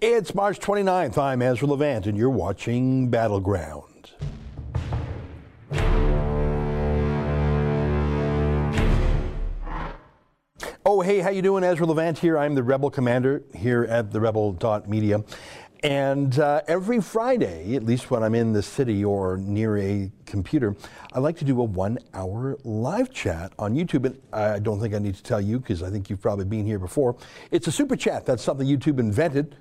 It's March 29th. I'm Ezra Levant, and you're watching Battleground. Oh, hey, how you doing? Ezra Levant here. I'm the Rebel Commander here at the Rebel.media. And uh, every Friday, at least when I'm in the city or near a computer, I like to do a one hour live chat on YouTube. And I don't think I need to tell you because I think you've probably been here before. It's a super chat. That's something YouTube invented,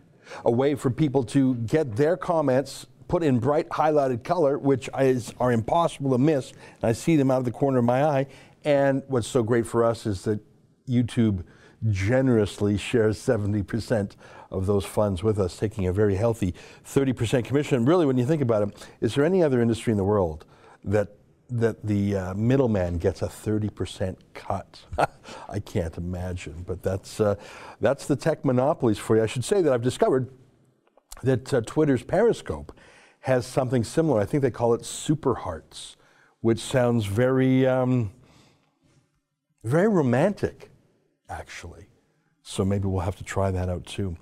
a way for people to get their comments put in bright highlighted color, which is, are impossible to miss. And I see them out of the corner of my eye. And what's so great for us is that YouTube generously shares 70% of those funds with us, taking a very healthy 30% commission. Really, when you think about it, is there any other industry in the world that that the uh, middleman gets a 30% cut. I can't imagine, but that's, uh, that's the tech monopolies for you. I should say that I've discovered that uh, Twitter's Periscope has something similar. I think they call it Super Hearts, which sounds very, um, very romantic, actually. So maybe we'll have to try that out too.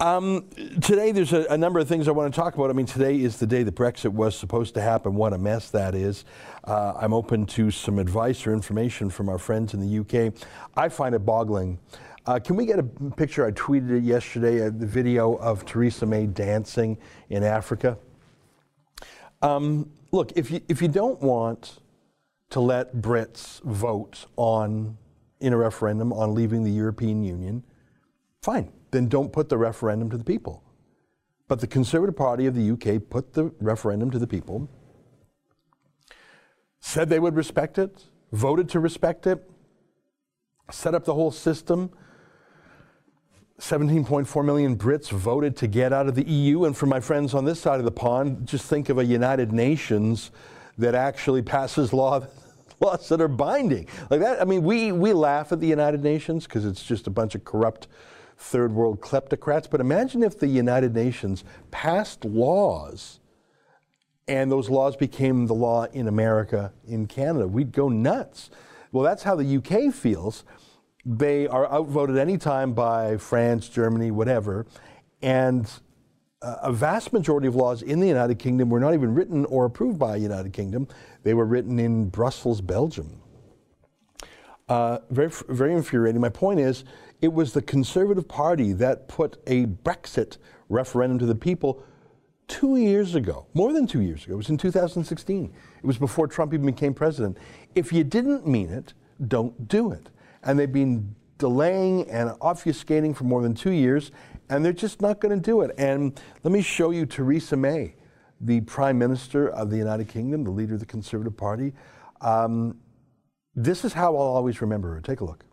Um, today, there's a, a, number of things I want to talk about. I mean, today is the day that Brexit was supposed to happen. What a mess that is. Uh, I'm open to some advice or information from our friends in the UK. I find it boggling. Uh, can we get a picture? I tweeted it yesterday, uh, the video of Theresa May dancing in Africa. Um, look, if you, if you don't want to let Brits vote on in a referendum on leaving the European Union, fine, then don't put the referendum to the people. But the Conservative Party of the UK put the referendum to the people, said they would respect it, voted to respect it, set up the whole system. 17.4 million Brits voted to get out of the EU. And for my friends on this side of the pond, just think of a United Nations that actually passes law laws that are binding. Like that, I mean, we, we laugh at the United Nations because it's just a bunch of corrupt third world kleptocrats. But imagine if the United Nations passed laws and those laws became the law in America, in Canada. We'd go nuts. Well, that's how the UK feels. They are outvoted anytime by France, Germany, whatever. And a vast majority of laws in the United Kingdom were not even written or approved by the United Kingdom. They were written in Brussels, Belgium. Uh, very, very infuriating. My point is, it was the Conservative Party that put a Brexit referendum to the people two years ago, more than two years ago. It was in 2016. It was before Trump even became president. If you didn't mean it, don't do it. And they've been delaying and obfuscating for more than two years, and they're just not going to do it. And let me show you Theresa May, the Prime Minister of the United Kingdom, the leader of the Conservative Party. Um, this is how I'll always remember her. Take a look.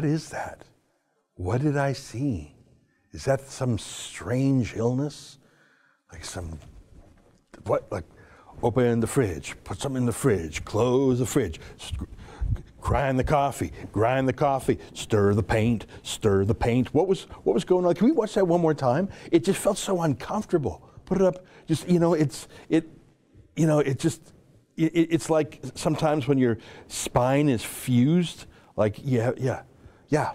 What is that? What did I see? Is that some strange illness? Like some, what? Like, open the fridge, put something in the fridge, close the fridge, grind the coffee, grind the coffee, stir the paint, stir the paint. What was, what was going on? Can we watch that one more time? It just felt so uncomfortable. Put it up, just, you know, it's, it, you know, it just, it, it's like sometimes when your spine is fused, like, yeah, yeah, yeah,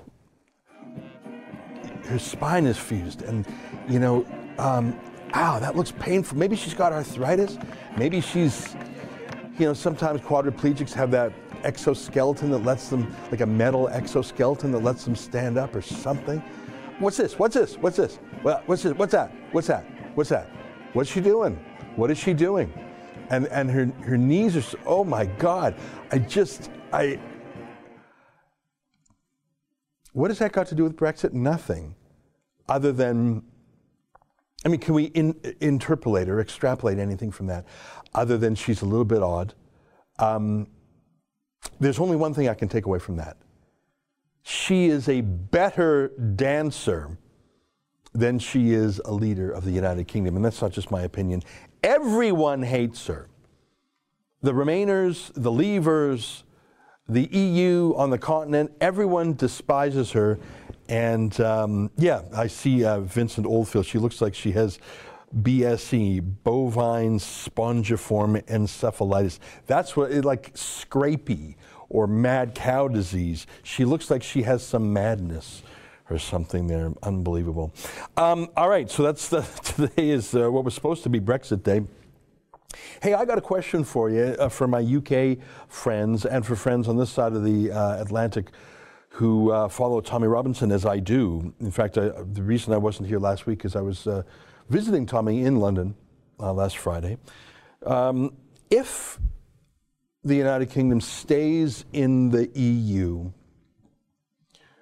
her spine is fused, and you know, um, ow, that looks painful. Maybe she's got arthritis. Maybe she's, you know, sometimes quadriplegics have that exoskeleton that lets them, like a metal exoskeleton that lets them stand up or something. What's this? What's this? What's this? What's this? What's that? What's that? What's that? What's she doing? What is she doing? And and her her knees are. So, oh my God! I just I what has that got to do with Brexit? Nothing, other than, I mean, can we in, interpolate or extrapolate anything from that, other than she's a little bit odd? Um, there's only one thing I can take away from that. She is a better dancer than she is a leader of the United Kingdom. And that's not just my opinion. Everyone hates her. The Remainers, the Leavers, the EU on the continent, everyone despises her. And um, yeah, I see uh, Vincent Oldfield. She looks like she has BSE, bovine spongiform encephalitis. That's what, like scrapie or mad cow disease. She looks like she has some madness or something there. Unbelievable. Um, all right, so that's the, today is uh, what was supposed to be Brexit Day. Hey, I got a question for you uh, for my UK friends and for friends on this side of the uh, Atlantic who uh, follow Tommy Robinson as I do. In fact, I, the reason I wasn't here last week is I was uh, visiting Tommy in London uh, last Friday. Um, if the United Kingdom stays in the EU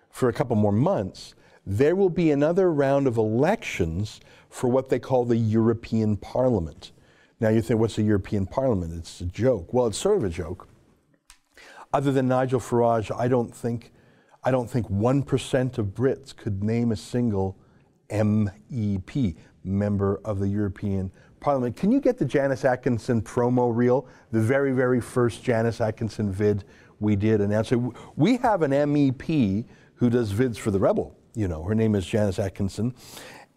for a couple more months, there will be another round of elections for what they call the European Parliament. Now you think, what's the European Parliament? It's a joke. Well, it's sort of a joke. Other than Nigel Farage, I don't think, I don't think 1% of Brits could name a single MEP, member of the European Parliament. Can you get the Janice Atkinson promo reel? The very, very first Janice Atkinson vid we did announce it. We have an MEP who does vids for the Rebel. You know, her name is Janice Atkinson.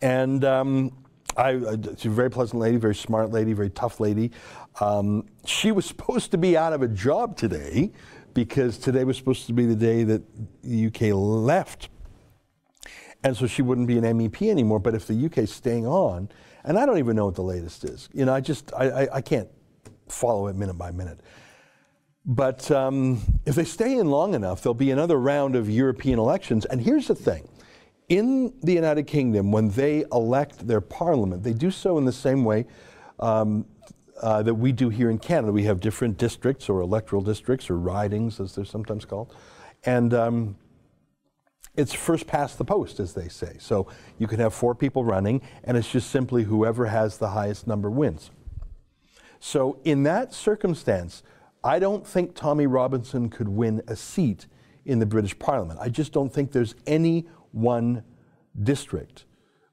And um, I, she's a very pleasant lady, very smart lady, very tough lady. Um, she was supposed to be out of a job today because today was supposed to be the day that the UK left. And so she wouldn't be an MEP anymore. But if the UK is staying on, and I don't even know what the latest is, you know, I just, I, I, I can't follow it minute by minute. But um, if they stay in long enough, there'll be another round of European elections. And here's the thing in the United Kingdom, when they elect their parliament, they do so in the same way um, uh, that we do here in Canada. We have different districts or electoral districts or ridings, as they're sometimes called. And um, it's first past the post, as they say. So you can have four people running, and it's just simply whoever has the highest number wins. So in that circumstance, I don't think Tommy Robinson could win a seat in the British Parliament. I just don't think there's any one district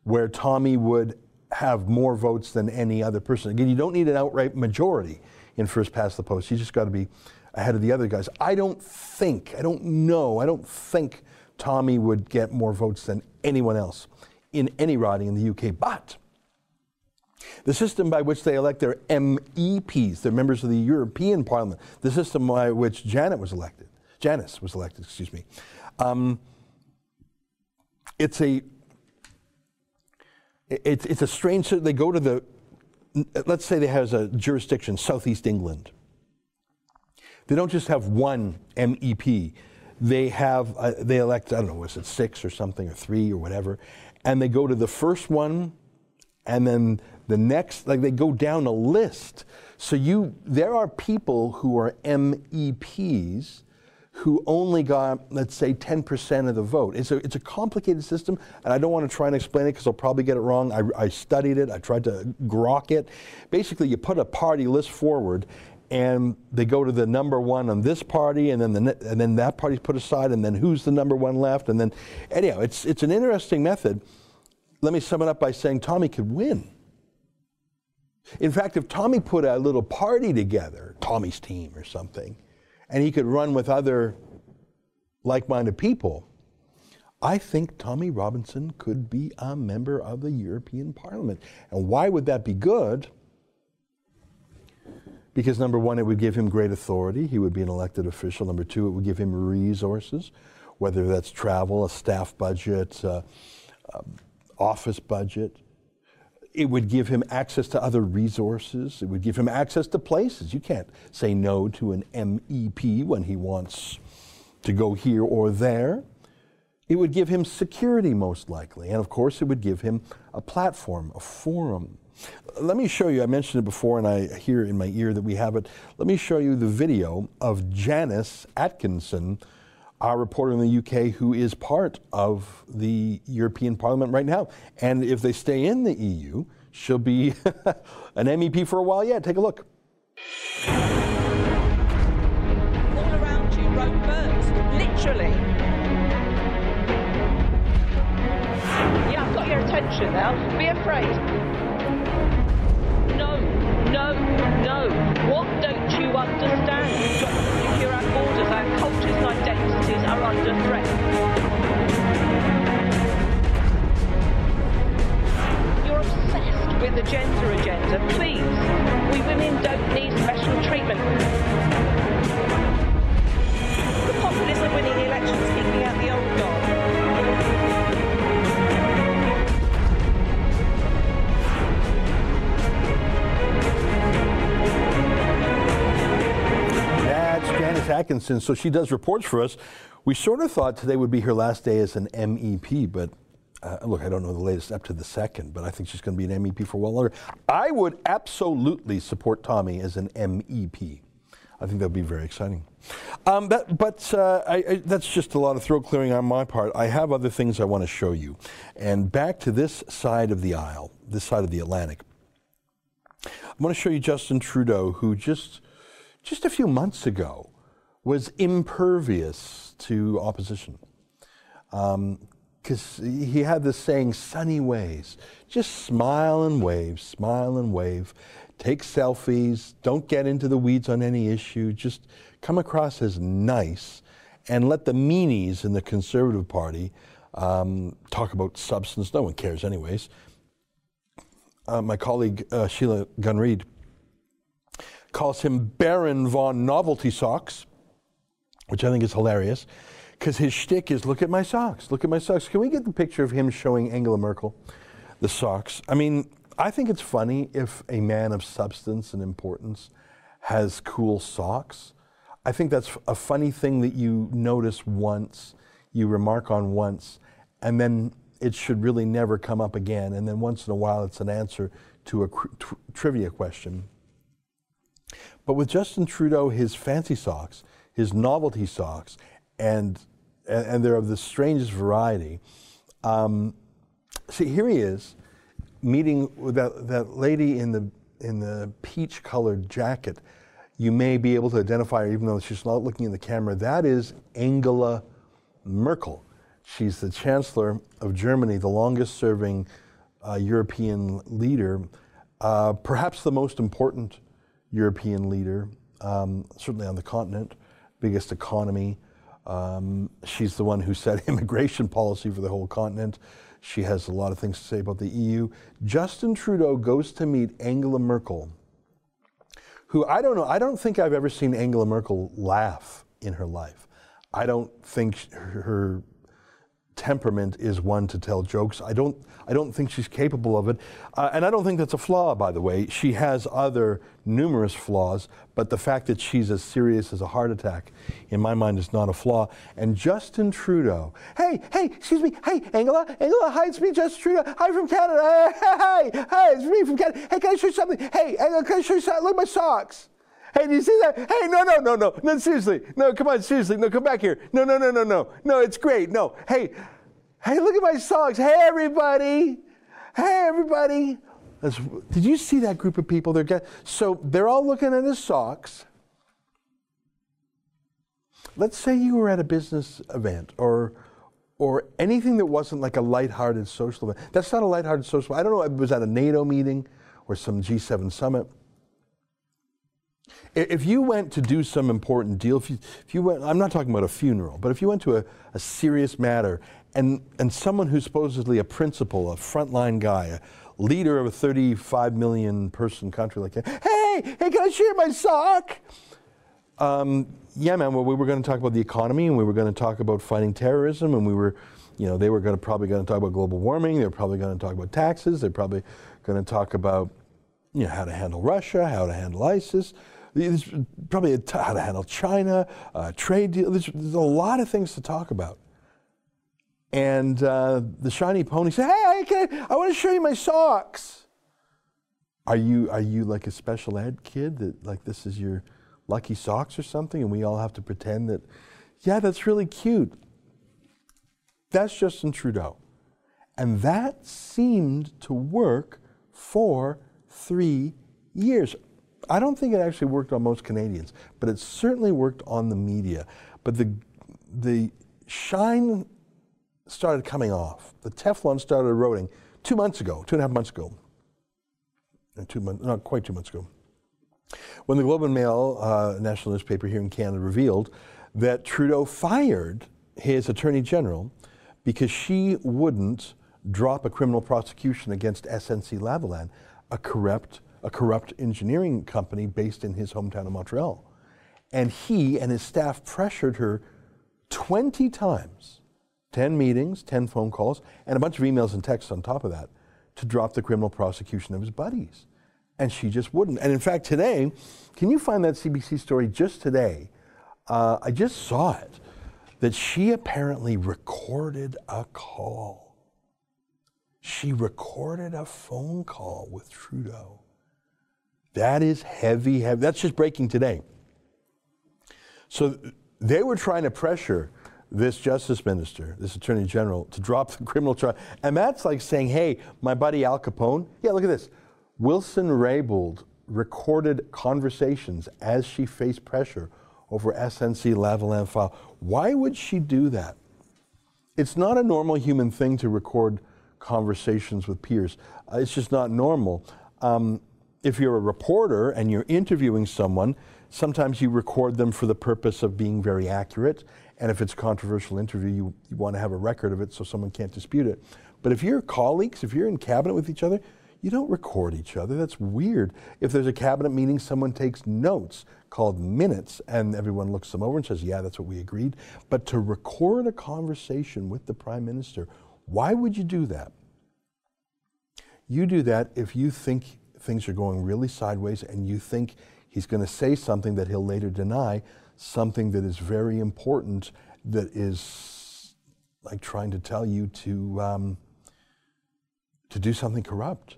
where Tommy would have more votes than any other person. Again, you don't need an outright majority in first past the post. You just got to be ahead of the other guys. I don't think, I don't know, I don't think Tommy would get more votes than anyone else in any riding in the UK. But the system by which they elect their MEPs, their members of the European Parliament, the system by which Janet was elected, Janice was elected, excuse me, um, it's a it's, it's a strange they go to the let's say they has a jurisdiction southeast england. They don't just have one mep they have uh, they elect i don't know was it six or something or three or whatever and they go to the first one and then the next like they go down a list. So you there are people who are meps who only got, let's say, 10% of the vote. It's a, it's a complicated system, and I don't want to try and explain it because I'll probably get it wrong. I, I studied it, I tried to grok it. Basically, you put a party list forward, and they go to the number one on this party, and then the, and then that party's put aside, and then who's the number one left, and then anyhow, it's it's an interesting method. Let me sum it up by saying Tommy could win. In fact, if Tommy put a little party together, Tommy's team or something, and he could run with other like minded people, I think Tommy Robinson could be a member of the European Parliament. And why would that be good? Because number one, it would give him great authority. He would be an elected official. Number two, it would give him resources, whether that's travel, a staff budget, uh, uh, office budget. It would give him access to other resources. It would give him access to places. You can't say no to an MEP when he wants to go here or there. It would give him security, most likely. And of course, it would give him a platform, a forum. Let me show you, I mentioned it before and I hear in my ear that we have it. Let me show you the video of Janice Atkinson our reporter in the UK who is part of the European Parliament right now. And if they stay in the EU, she'll be an MEP for a while yet. Take a look. All around you, rogue birds, literally. Yeah, I've got your attention. now. Be afraid. No, no, no. What don't you understand? Under threat. You're obsessed with the gender agenda. Please, we women don't need special treatment. The populists are winning the elections, kicking out the old guard. That's Janice Atkinson. So she does reports for us. We sort of thought today would be her last day as an MEP, but uh, look, I don't know the latest up to the second, but I think she's going to be an MEP for a while longer. I would absolutely support Tommy as an MEP. I think that would be very exciting. Um, that, but uh, I, I, that's just a lot of throat clearing on my part. I have other things I want to show you. And back to this side of the aisle, this side of the Atlantic. I want to show you Justin Trudeau, who just just a few months ago was impervious to opposition. Because he had this saying, sunny ways. Just smile and wave, smile and wave. Take selfies. Don't get into the weeds on any issue. Just come across as nice and let the meanies in the Conservative Party um, talk about substance. No one cares, anyways. Uh, my colleague uh, Sheila Gunn-Reid calls him Baron von Novelty Socks, which I think is hilarious, because his shtick is look at my socks, look at my socks. Can we get the picture of him showing Angela Merkel the socks? I mean, I think it's funny if a man of substance and importance has cool socks. I think that's a funny thing that you notice once, you remark on once, and then it should really never come up again. And then once in a while, it's an answer to a trivia question. But with Justin Trudeau, his fancy socks, his novelty socks, and and, and they're of the strangest variety. Um, see, here he is, meeting that, that lady in the in the peach-colored jacket. You may be able to identify her, even though she's not looking in the camera. That is Angela Merkel. She's the Chancellor of Germany, the longest-serving uh, European leader, uh, perhaps the most important European leader, um, certainly on the continent, biggest economy. Um, she's the one who set immigration policy for the whole continent. She has a lot of things to say about the EU. Justin Trudeau goes to meet Angela Merkel, who I don't know, I don't think I've ever seen Angela Merkel laugh in her life. I don't think her, her temperament is one to tell jokes. I don't, I don't think she's capable of it. Uh, and I don't think that's a flaw, by the way. She has other numerous flaws, but the fact that she's as serious as a heart attack, in my mind, is not a flaw. And Justin Trudeau, hey, hey, excuse me, hey, Angela, Angela, hi, it's me, Justin Trudeau. Hi from Canada. Hey, hey, hey, it's me from Canada. Hey, can I show you something? Hey, Angela, can I show you something? Look at my socks. Hey, do you see that? Hey, no, no, no, no, no, seriously. No, come on, seriously. No, come back here. No, no, no, no, no. No, it's great. No, hey, hey, look at my socks. Hey, everybody. Hey, everybody. That's, did you see that group of people? They're so they're all looking at his socks. Let's say you were at a business event or or anything that wasn't like a lighthearted social event. That's not a lighthearted social. I don't know it was at a NATO meeting or some G7 summit. If you went to do some important deal, if you, if you went, I'm not talking about a funeral, but if you went to a, a serious matter and, and someone who's supposedly a principal, a frontline guy, a leader of a 35 million person country like that, hey, hey, can I share my sock? Um, yeah, man. Well, we were going to talk about the economy, and we were going to talk about fighting terrorism, and we were, you know, they were going to probably going to talk about global warming. They were probably going to talk about taxes. They're probably going to talk about, you know, how to handle Russia, how to handle ISIS. Probably how to handle China, uh, trade deal. There's, there's a lot of things to talk about. And uh, the shiny pony said, "Hey, I, I want to show you my socks." Are you are you like a special ed kid that like this is your lucky socks or something, and we all have to pretend that, yeah, that's really cute. That's Justin Trudeau, and that seemed to work for three years. I don't think it actually worked on most Canadians, but it certainly worked on the media. But the the shine started coming off. The Teflon started eroding two months ago, two and a half months ago, uh, two months, not quite two months ago, when the Globe and Mail, uh, national newspaper here in Canada, revealed that Trudeau fired his attorney general because she wouldn't drop a criminal prosecution against SNC Lavalin, a corrupt, a corrupt engineering company based in his hometown of Montreal. And he and his staff pressured her 20 times 10 meetings, 10 phone calls, and a bunch of emails and texts on top of that to drop the criminal prosecution of his buddies. And she just wouldn't. And in fact, today, can you find that CBC story just today? Uh, I just saw it that she apparently recorded a call. She recorded a phone call with Trudeau. That is heavy, heavy. That's just breaking today. So they were trying to pressure this justice minister, this attorney general, to drop the criminal charge. And that's like saying, hey, my buddy Al Capone, yeah, look at this. Wilson Raybould recorded conversations as she faced pressure over SNC Lavalin file. Why would she do that? It's not a normal human thing to record conversations with peers. Uh, it's just not normal. Um, if you're a reporter and you're interviewing someone, sometimes you record them for the purpose of being very accurate. And if it's a controversial interview, you, you want to have a record of it so someone can't dispute it. But if you're colleagues, if you're in cabinet with each other, you don't record each other. That's weird. If there's a cabinet meeting, someone takes notes called minutes and everyone looks them over and says, yeah, that's what we agreed. But to record a conversation with the prime minister, why would you do that? You do that if you think things are going really sideways and you think he's going to say something that he'll later deny, something that is very important, that is like trying to tell you to, um, to do something corrupt.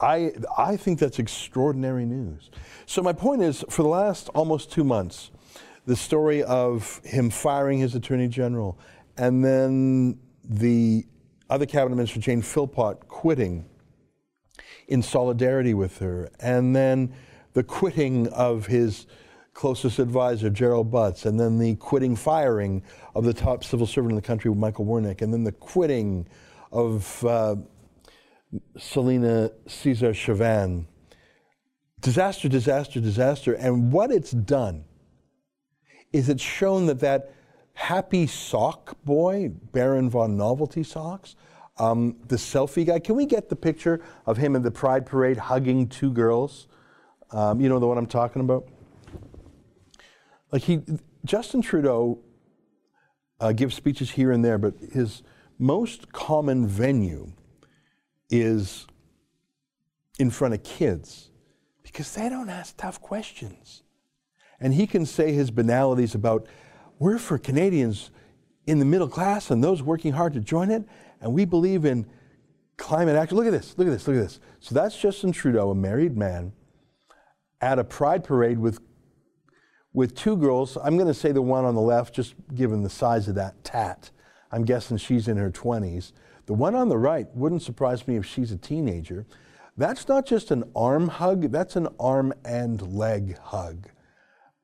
I, I think that's extraordinary news. So, my point is for the last almost two months, the story of him firing his attorney general and then the other cabinet minister, Jane Philpott, quitting in solidarity with her, and then the quitting of his closest advisor, Gerald Butts, and then the quitting firing of the top civil servant in the country, Michael Wernick, and then the quitting of uh, Celina Caesar Chavannes. Disaster, disaster, disaster. And what it's done is it's shown that that happy sock boy, Baron von Novelty Socks, um, the selfie guy, can we get the picture of him in the Pride Parade hugging two girls? Um, you know the one I'm talking about? Like he, Justin Trudeau uh, gives speeches here and there, but his most common venue is in front of kids because they don't ask tough questions. And he can say his banalities about, we're for Canadians in the middle class and those working hard to join it, and we believe in climate action. Look at this, look at this, look at this. So that's Justin Trudeau, a married man, at a pride parade with, with two girls. I'm going to say the one on the left, just given the size of that tat. I'm guessing she's in her 20s. The one on the right wouldn't surprise me if she's a teenager. That's not just an arm hug, that's an arm and leg hug.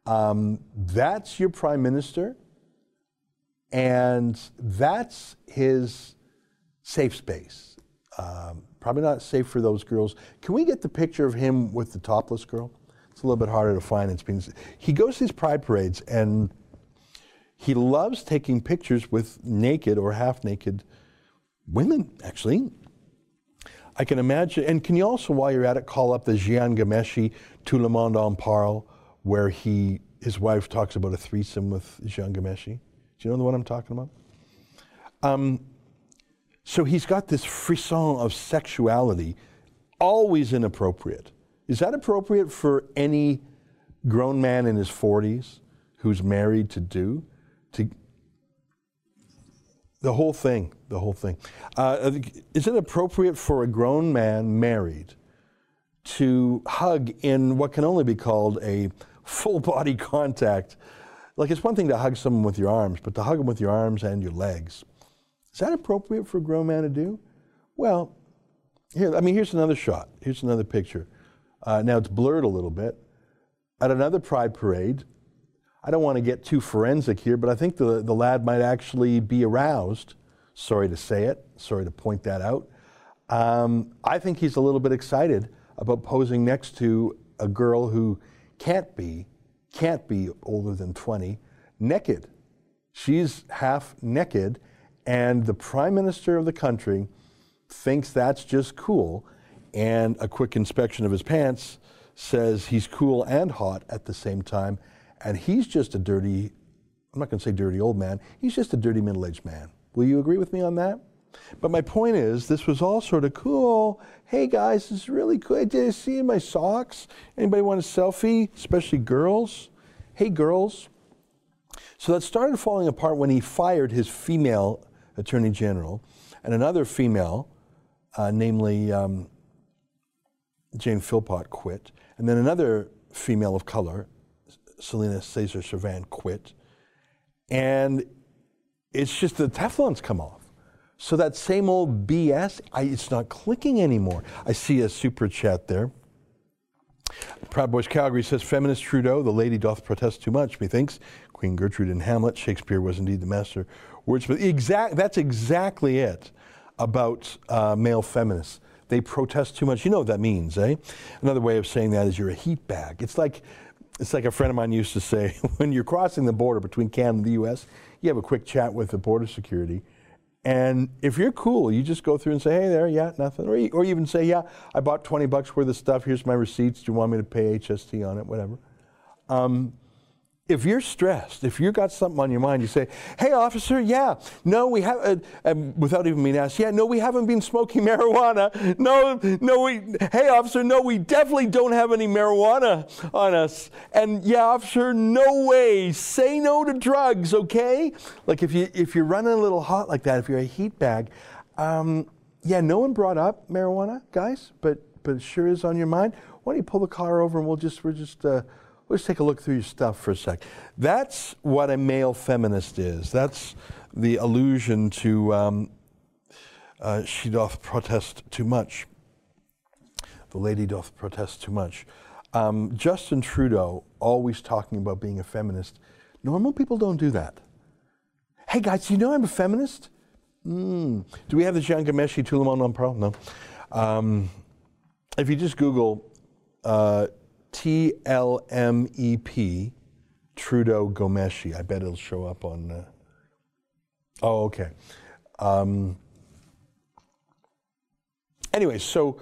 Um, that's your prime minister, and that's his safe space. Um, probably not safe for those girls. Can we get the picture of him with the topless girl? It's a little bit harder to find. It's been, he goes to these pride parades and he loves taking pictures with naked or half naked women, actually. I can imagine, and can you also, while you're at it, call up the Jian Ghomeshi Tout le monde en parle, where he, his wife talks about a threesome with Jian Ghomeshi? Do you know the one I'm talking about? Um, so he's got this frisson of sexuality, always inappropriate. Is that appropriate for any grown man in his 40s who's married to do? To, the whole thing, the whole thing. Uh, is it appropriate for a grown man married to hug in what can only be called a full body contact? Like it's one thing to hug someone with your arms, but to hug them with your arms and your legs. Is that appropriate for a grown man to do? Well, here, I mean, here's another shot. Here's another picture. Uh, now it's blurred a little bit. At another pride parade, I don't want to get too forensic here, but I think the, the lad might actually be aroused. Sorry to say it, sorry to point that out. Um, I think he's a little bit excited about posing next to a girl who can't be, can't be older than 20, naked. She's half naked, and the prime minister of the country thinks that's just cool. And a quick inspection of his pants says he's cool and hot at the same time. And he's just a dirty, I'm not going to say dirty old man, he's just a dirty middle aged man. Will you agree with me on that? But my point is, this was all sort of cool. Hey guys, this is really cool. Did you see my socks? Anybody want a selfie? Especially girls. Hey girls. So that started falling apart when he fired his female attorney general, and another female, uh, namely um, Jane Philpott, quit, and then another female of color, Celina Caesar Chavannes, quit, and it's just the Teflon's come off. So that same old BS, I, it's not clicking anymore. I see a super chat there. Proud Boys Calgary says, Feminist Trudeau, the lady doth protest too much, methinks. Queen Gertrude in Hamlet, Shakespeare was indeed the master wordsmith. Exact, that's exactly it about uh, male feminists. They protest too much. You know what that means, eh? Another way of saying that is you're a heat bag. It's like, it's like a friend of mine used to say when you're crossing the border between Canada and the US, you have a quick chat with the border security and if you're cool, you just go through and say, hey there, yeah, nothing. Or or even say, yeah, I bought 20 bucks worth of stuff. Here's my receipts. Do you want me to pay HST on it? Whatever. Um, if you're stressed, if you got something on your mind, you say, "Hey, officer, yeah, no, we have," uh, without even being asked, "Yeah, no, we haven't been smoking marijuana. No, no, we. Hey, officer, no, we definitely don't have any marijuana on us. And yeah, officer, no way. Say no to drugs, okay? Like if you if you're running a little hot like that, if you're a heat bag, um, yeah, no one brought up marijuana, guys, but but it sure is on your mind. Why don't you pull the car over and we'll just we're just. Uh, Let's take a look through your stuff for a sec. That's what a male feminist is. That's the allusion to um, uh, she doth protest too much. The lady doth protest too much. Um, Justin Trudeau always talking about being a feminist. Normal people don't do that. Hey guys, you know I'm a feminist? Mm. Do we have the Jian Ghomeshi Tout le monde? No. Um, if you just Google uh, TLMEP, Trudeau Ghomeshi. I bet it'll show up on. Uh, oh, okay. Um, anyway, so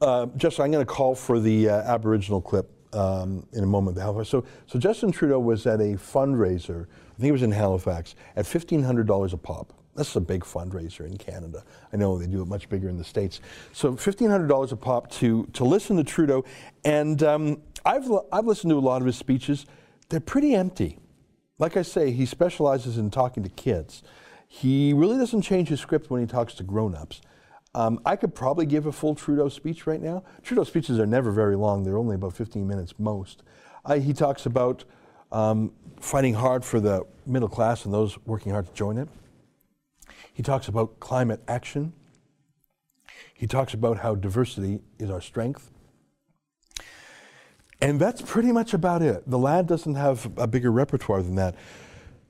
uh, Justin, I'm going to call for the uh, Aboriginal clip um, in a moment. So, so Justin Trudeau was at a fundraiser. I think it was in Halifax at $1,500 a pop. That's a big fundraiser in Canada. I know they do it much bigger in the States. So $1,500 a pop to, to listen to Trudeau. And um, I've, I've listened to a lot of his speeches. They're pretty empty. Like I say, he specializes in talking to kids. He really doesn't change his script when he talks to grown-ups. Um, I could probably give a full Trudeau speech right now. Trudeau speeches are never very long. They're only about 15 minutes most. He talks about um, fighting hard for the middle class and those working hard to join it. He talks about climate action. He talks about how diversity is our strength. And that's pretty much about it. The lad doesn't have a bigger repertoire than that.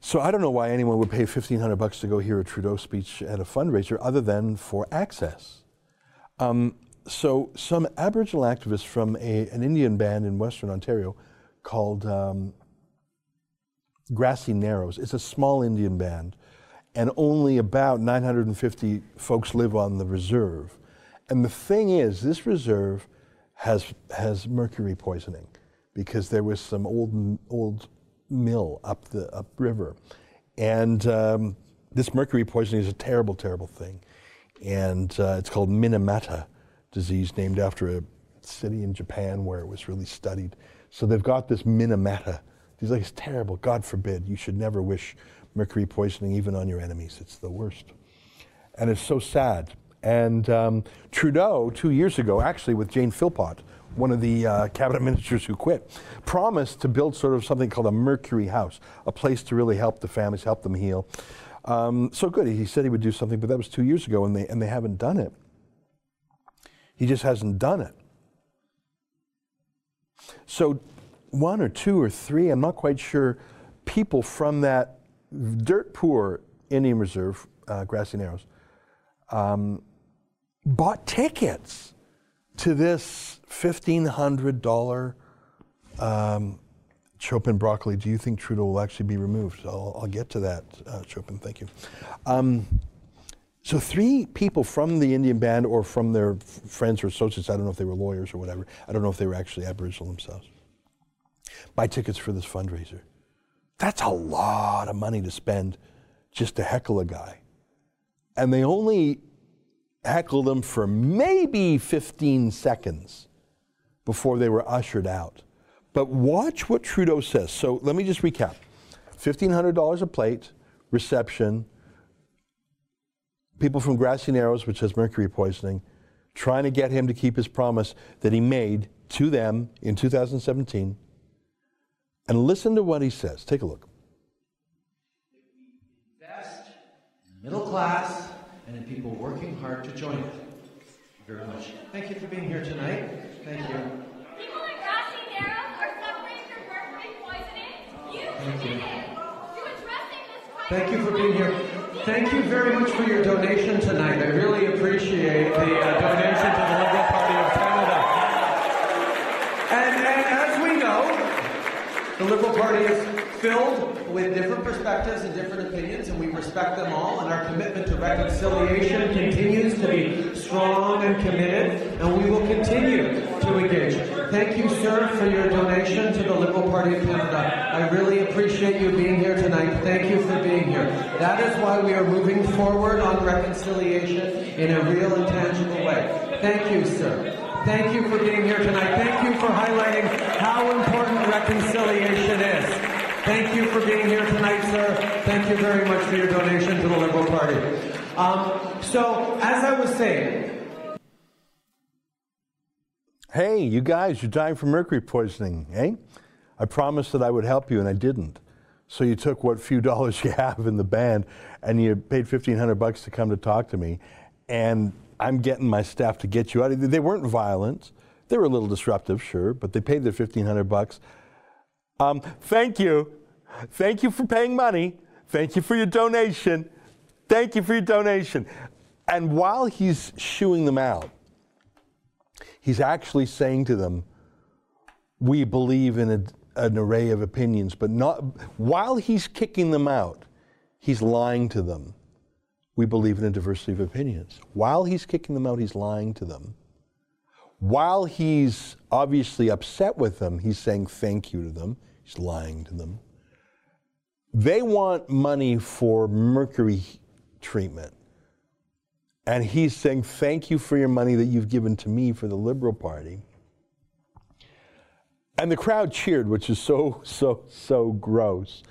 So I don't know why anyone would pay 1500 bucks to go hear a Trudeau speech at a fundraiser other than for access. Um, so some Aboriginal activists from a, an Indian band in Western Ontario called um, Grassy Narrows. It's a small Indian band and only about 950 folks live on the reserve. And the thing is, this reserve has, has mercury poisoning because there was some old, old mill up the upriver. And um, this mercury poisoning is a terrible, terrible thing. And uh, it's called Minamata disease, named after a city in Japan where it was really studied. So they've got this Minamata. He's like, it's terrible. God forbid. You should never wish mercury poisoning even on your enemies. It's the worst. And it's so sad. And um, Trudeau, two years ago, actually with Jane Philpott, one of the uh, cabinet ministers who quit, promised to build sort of something called a Mercury House, a place to really help the families, help them heal. Um, so good. He said he would do something, but that was two years ago, and they, and they haven't done it. He just hasn't done it. So, one or two or three, I'm not quite sure, people from that dirt poor Indian Reserve, uh, Grassy Narrows, um, bought tickets to this $1,500 um, Chopin broccoli. Do you think Trudeau will actually be removed? I'll, I'll get to that, uh, Chopin. Thank you. Um, so three people from the Indian band or from their friends or associates, I don't know if they were lawyers or whatever, I don't know if they were actually Aboriginal themselves, buy tickets for this fundraiser. That's a lot of money to spend just to heckle a guy. And they only heckle them for maybe 15 seconds before they were ushered out. But watch what Trudeau says. So let me just recap $1,500 a plate, reception, people from Grassy Narrows, which has mercury poisoning, trying to get him to keep his promise that he made to them in 2017. And listen to what he says. Take a look. Invest in middle class and in people working hard to join it. Thank you Very much. Thank you for being here tonight. Thank you. People in Grassy Narrows are suffering from mercury poisoning. You Thank you. did it. You're addressing this crisis. Thank you for being here. Thank you very much for your donation tonight. I really appreciate the uh, donation to the Liberal Party of Canada. And, and as we know, the Liberal Party is filled with different perspectives and different opinions, and we respect them all. And our commitment to reconciliation continues to be strong and committed, and we will continue to engage. Thank you, sir, for your donation to the Liberal Party of Canada. I really appreciate you being here tonight. Thank you for being here. That is why we are moving forward on reconciliation in a real and tangible way. Thank you, sir. Thank you for being here tonight. Thank you for highlighting how important reconciliation is. Thank you for being here tonight, sir. Thank you very much for your donation to the Liberal Party. Um, so, as I was saying, Hey, you guys, you're dying from mercury poisoning, eh? I promised that I would help you, and I didn't. So you took what few dollars you have in the band, and you paid fifteen hundred bucks to come to talk to me, and I'm getting my staff to get you out. They weren't violent. They were a little disruptive, sure, but they paid their fifteen hundred bucks. Um, thank you, thank you for paying money. Thank you for your donation. Thank you for your donation. And while he's shooing them out, he's actually saying to them, we believe in a, an array of opinions, but not while he's kicking them out, he's lying to them. We believe in a diversity of opinions. While he's kicking them out, he's lying to them. While he's obviously upset with them, he's saying thank you to them. He's lying to them. They want money for mercury treatment. And he's saying, Thank you for your money that you've given to me for the Liberal Party. And the crowd cheered, which is so, so, so gross.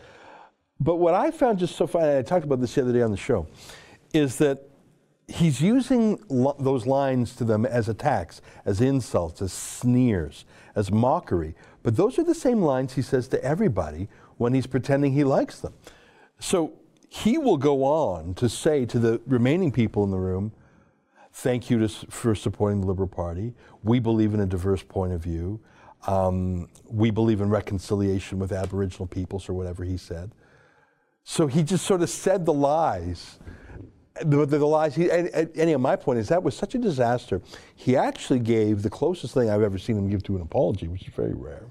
But what I found just so funny, I talked about this the other day on the show, is that he's using lo- those lines to them as attacks, as insults, as sneers, as mockery. But those are the same lines he says to everybody when he's pretending he likes them. So he will go on to say to the remaining people in the room, Thank you to, for supporting the Liberal Party. We believe in a diverse point of view. Um, we believe in reconciliation with Aboriginal peoples, or whatever he said. So he just sort of said the lies. The, the, the lies. He, and, and, my point is that was such a disaster. He actually gave the closest thing I've ever seen him give to an apology, which is very rare.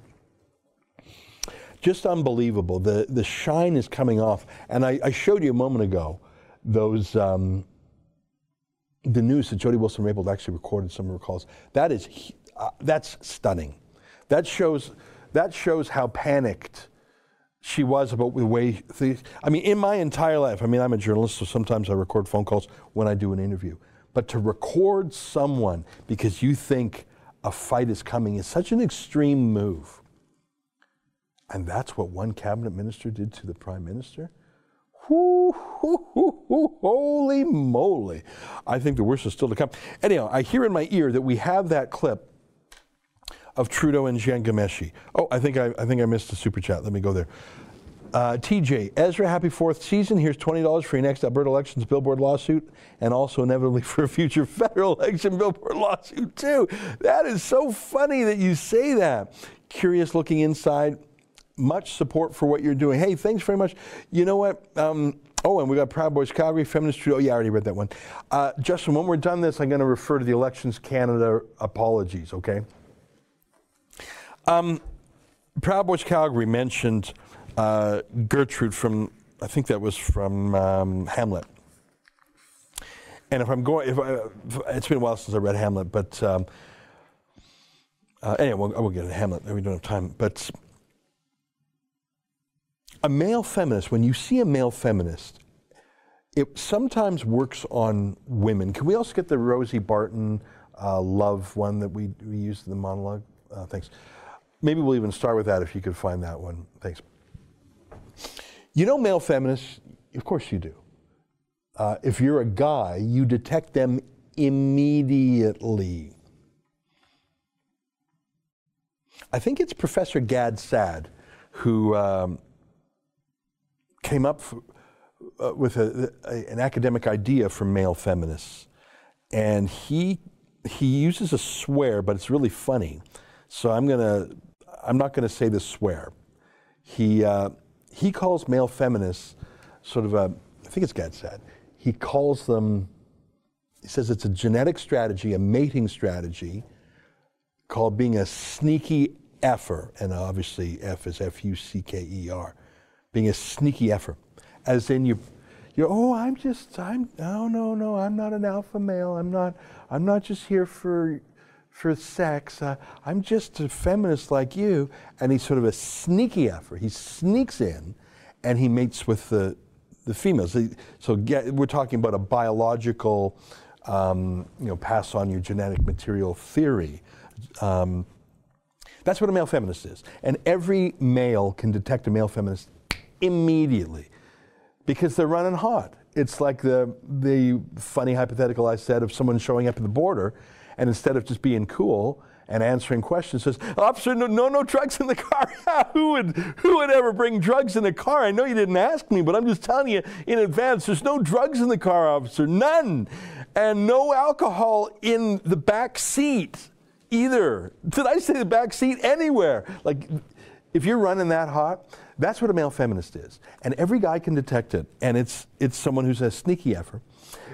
Just unbelievable. The the shine is coming off, and I, I showed you a moment ago those um, the news that Jody Wilson Raybould actually recorded some of her calls. That is uh, that's stunning. That shows that shows how panicked she was about the way things. I mean, in my entire life, I mean, I'm a journalist, so sometimes I record phone calls when I do an interview. But to record someone because you think a fight is coming is such an extreme move. And that's what one cabinet minister did to the prime minister. Holy moly. I think the worst is still to come. Anyhow, I hear in my ear that we have that clip of Trudeau and Jian Ghomeshi. Oh, I think I, I think I missed a super chat. Let me go there. Uh, TJ, Ezra, happy fourth season. Here's $20 for your next Alberta elections billboard lawsuit and also inevitably for a future federal election billboard lawsuit, too. That is so funny that you say that. Curious looking inside. Much support for what you're doing. Hey, thanks very much. You know what? Um, Oh, and we got Proud Boys Calgary, Feminist Trudeau. Yeah, I already read that one. Uh, Justin, when we're done this, I'm going to refer to the Elections Canada apologies, okay? Um, Proud Boys Calgary mentioned uh, Gertrude from, I think that was from um, Hamlet. And if I'm going, if I, it's been a while since I read Hamlet, but um, uh, anyway, we'll, I will get into Hamlet. We don't have time. But a male feminist, when you see a male feminist, it sometimes works on women. Can we also get the Rosie Barton uh, love one that we, we used in the monologue? Uh, thanks. Maybe we'll even start with that if you could find that one. Thanks. You know, male feminists, of course you do. Uh, if you're a guy, you detect them immediately. I think it's Professor Gad Saad who um, came up f- uh, with a, a, an academic idea for male feminists. And he, he uses a swear, but it's really funny. So I'm, gonna, I'm not going to say this swear. He, uh, he calls male feminists sort of a, I think it's Gad Saad, he calls them, he says it's a genetic strategy, a mating strategy called being a sneaky effer, and obviously F is F U C K E R, being a sneaky effer, as in you, you're oh I'm just I'm no no no I'm not an alpha male I'm not I'm not just here for for sex uh, I'm just a feminist like you, and he's sort of a sneaky effer. He sneaks in, and he mates with the the females. So get, we're talking about a biological, um, you know, pass on your genetic material theory. Um, that's what a male feminist is. And every male can detect a male feminist immediately because they're running hot. It's like the, the funny hypothetical I said of someone showing up at the border and instead of just being cool and answering questions says, Officer, no, no, no drugs in the car. who, would, who would ever bring drugs in the car? I know you didn't ask me, but I'm just telling you in advance there's no drugs in the car, officer. None. And no alcohol in the back seat either. Did I say the back seat? Anywhere. Like, if you're running that hot, that's what a male feminist is. And every guy can detect it. And it's, it's someone who's a sneaky effort,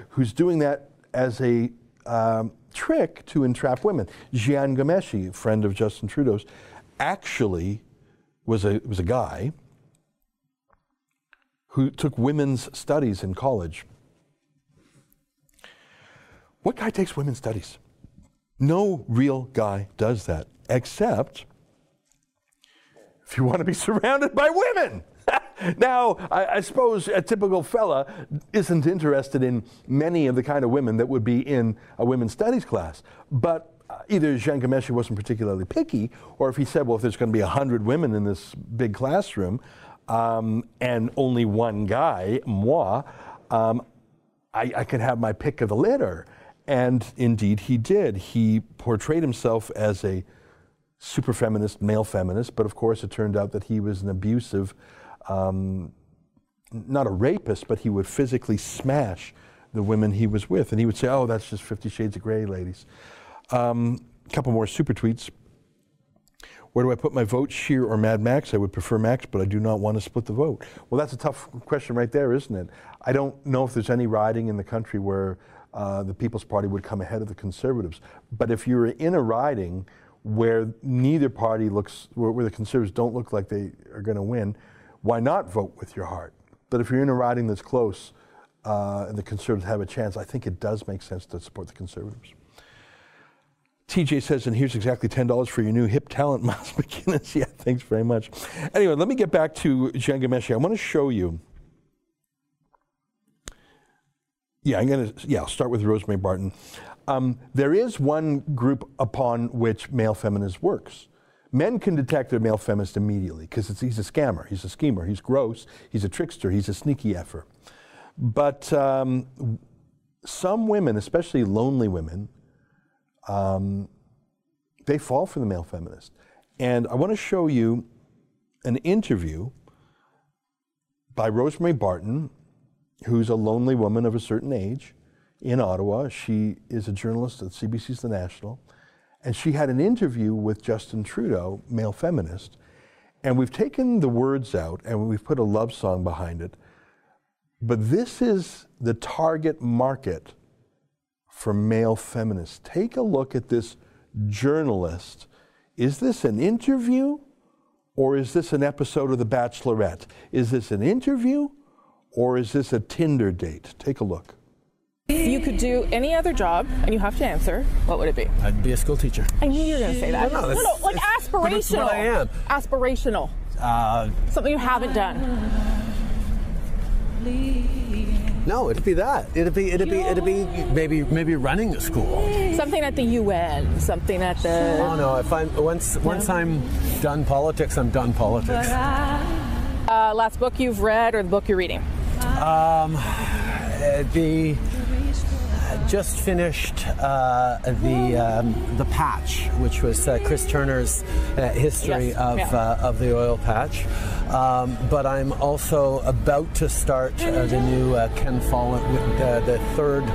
who's doing that as a um, trick to entrap women. Jian Ghomeshi, friend of Justin Trudeau's, actually was a, was a guy who took women's studies in college. What guy takes women's studies? No real guy does that, except if you want to be surrounded by women. Now, I, I, suppose a typical fella isn't interested in many of the kind of women that would be in a women's studies class. But uh, either Jian Ghomeshi wasn't particularly picky, or if he said, well, if there's going to be 100 women in this big classroom um, and only one guy, moi, um, I, I could have my pick of the litter. And indeed, he did. He portrayed himself as a super feminist, male feminist, but of course, it turned out that he was an abusive, um, not a rapist, but he would physically smash the women he was with. And he would say, Oh, that's just Fifty Shades of Grey, ladies. A um, couple more super tweets. Where do I put my vote, Scheer or Mad Max? I would prefer Max, but I do not want to split the vote. Well, that's a tough question right there, isn't it? I don't know if there's any riding in the country where uh, the People's Party would come ahead of the Conservatives. But if you're in a riding where neither party looks, where, where the Conservatives don't look like they are going to win, why not vote with your heart? But if you're in a riding that's close uh, and the Conservatives have a chance, I think it does make sense to support the Conservatives. TJ says, and here's exactly $10 for your new hip talent, Miles McInnes. yeah, thanks very much. Anyway, let me get back to Jian Ghomeshi. I want to show you Yeah, I'm going to. Yeah, I'll start with Rosemary Barton. Um, there is one group upon which male feminist works. Men can detect a male feminist immediately because he's a scammer, he's a schemer, he's gross, he's a trickster, he's a sneaky effer. But um, some women, especially lonely women, um, they fall for the male feminist. And I want to show you an interview by Rosemary Barton who's a lonely woman of a certain age in Ottawa. She is a journalist at CBC's The National. And she had an interview with Justin Trudeau, male feminist. And we've taken the words out and we've put a love song behind it. But this is the target market for male feminists. Take a look at this journalist. Is this an interview or is this an episode of The Bachelorette? Is this an interview or is this a Tinder date? Take a look. If you could do any other job and you have to answer, what would it be? I'd be a school teacher. I knew you were going to say that. No, no, no, that's- like aspirational. what I am. Aspirational. Uh, Something you haven't done. no, it'd be that. It'd be it'd be it'd be maybe maybe running a school. Something at the UN. Something at the. Oh no! If I'm once once I'm done politics, I'm done politics. Uh, last book you've read or the book you're reading? Um, be just finished uh, the um, the patch, which was uh, Chris Turner's uh, history Yes, of yeah. uh, of the oil patch. Um, but I'm also about to start uh, the new uh, Ken Follett, uh, the third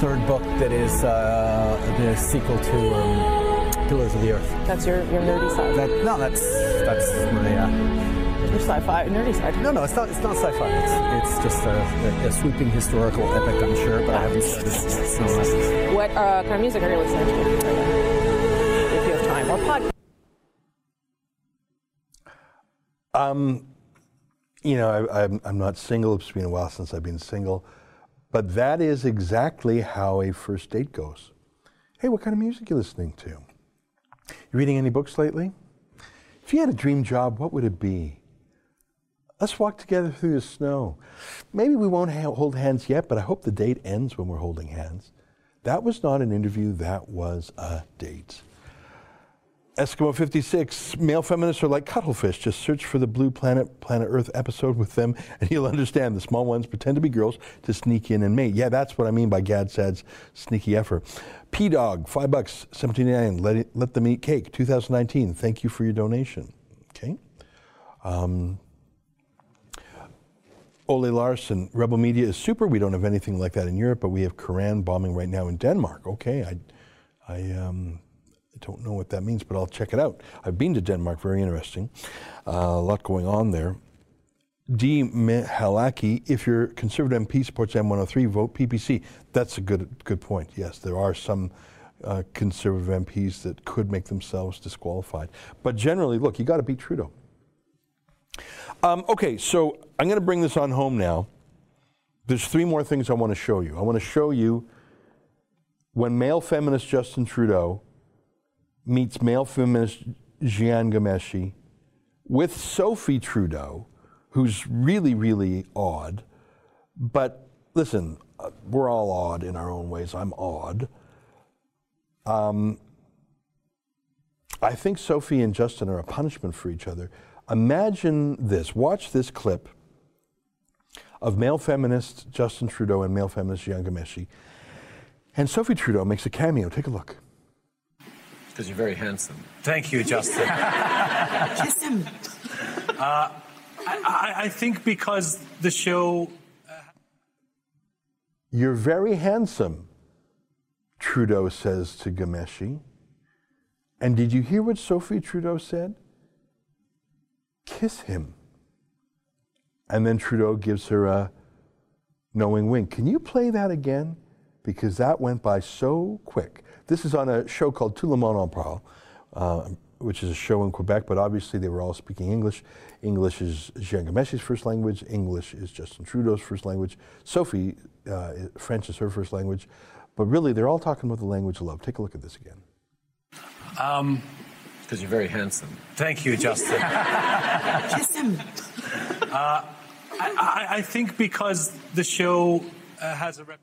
third book that is uh, the sequel to um, Pillars of the Earth. That's your, your nerdy side. That, no, that's that's my. Your sci-fi, nerdy side. no, no, it's not. It's not sci-fi. It's, it's just a, a sweeping historical epic, I'm sure, but I haven't started it yet. So, What uh, kind of music are you listening to? If you have time, or podcast. Um, you know, I, I'm, I'm not single. It's been a while since I've been single. But that is exactly how a first date goes. Hey, what kind of music are you listening to? You reading any books lately? If you had a dream job, what would it be? Let's walk together through the snow. Maybe we won't ha- hold hands yet, but I hope the date ends when we're holding hands. That was not an interview, that was a date. Eskimo 56, male feminists are like cuttlefish. Just search for the Blue Planet, Planet Earth episode with them, and you'll understand the small ones pretend to be girls to sneak in and mate. Yeah, that's what I mean by Gad Saad's sneaky effort. P Dog, five bucks, 17.99. Let, it- let them eat cake, 2019. Thank you for your donation. Okay. Um, Ole Larson, Rebel Media is super. We don't have anything like that in Europe, but we have Koran bombing right now in Denmark. Okay, I, I um, don't know what that means, but I'll check it out. I've been to Denmark, very interesting. Uh, a lot going on there. D. Halaki, if your Conservative MP supports M103, vote PPC. That's a good good point. Yes, there are some uh, Conservative MPs that could make themselves disqualified. But generally, look, you got to beat Trudeau. Um, okay, so I'm going to bring this on home now. There's three more things I want to show you. I want to show you when male feminist Justin Trudeau meets male feminist Jian Ghomeshi with Sophie Trudeau, who's really, really odd. But listen, uh, we're all odd in our own ways. I'm odd. Um, I think Sophie and Justin are a punishment for each other. Imagine this. Watch this clip of male feminist Justin Trudeau and male feminist Jian Ghomeshi. And Sophie Trudeau makes a cameo. Take a look. Because you're very handsome. Thank you, Justin. Kiss him. Uh, I, I think because the show. You're very handsome, Trudeau says to Ghomeshi. And did you hear what Sophie Trudeau said? Kiss him. And then Trudeau gives her a knowing wink. Can you play that again? Because that went by so quick. This is on a show called Tout le monde en parle, uh, which is a show in Quebec, but obviously they were all speaking English. English is Jian Ghomeshi's first language. English is Justin Trudeau's first language. Sophie, uh, French is her first language. But really, they're all talking about the language of love. Take a look at this again. Um, Because you're very handsome. thank you, Justin. Kiss him. Uh, I, I, I think because the show uh, has a. Rep-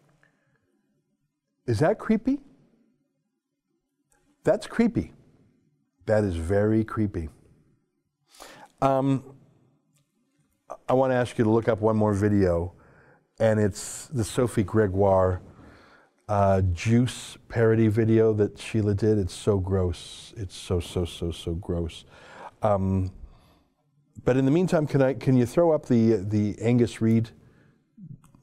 Is that creepy? That's creepy. That is very creepy. Um, I want to ask you to look up one more video, and it's the Sophie Gregoire uh, juice parody video that Sheila did. It's so gross. It's so so so so gross. Um, but in the meantime, can I can you throw up the the Angus Reid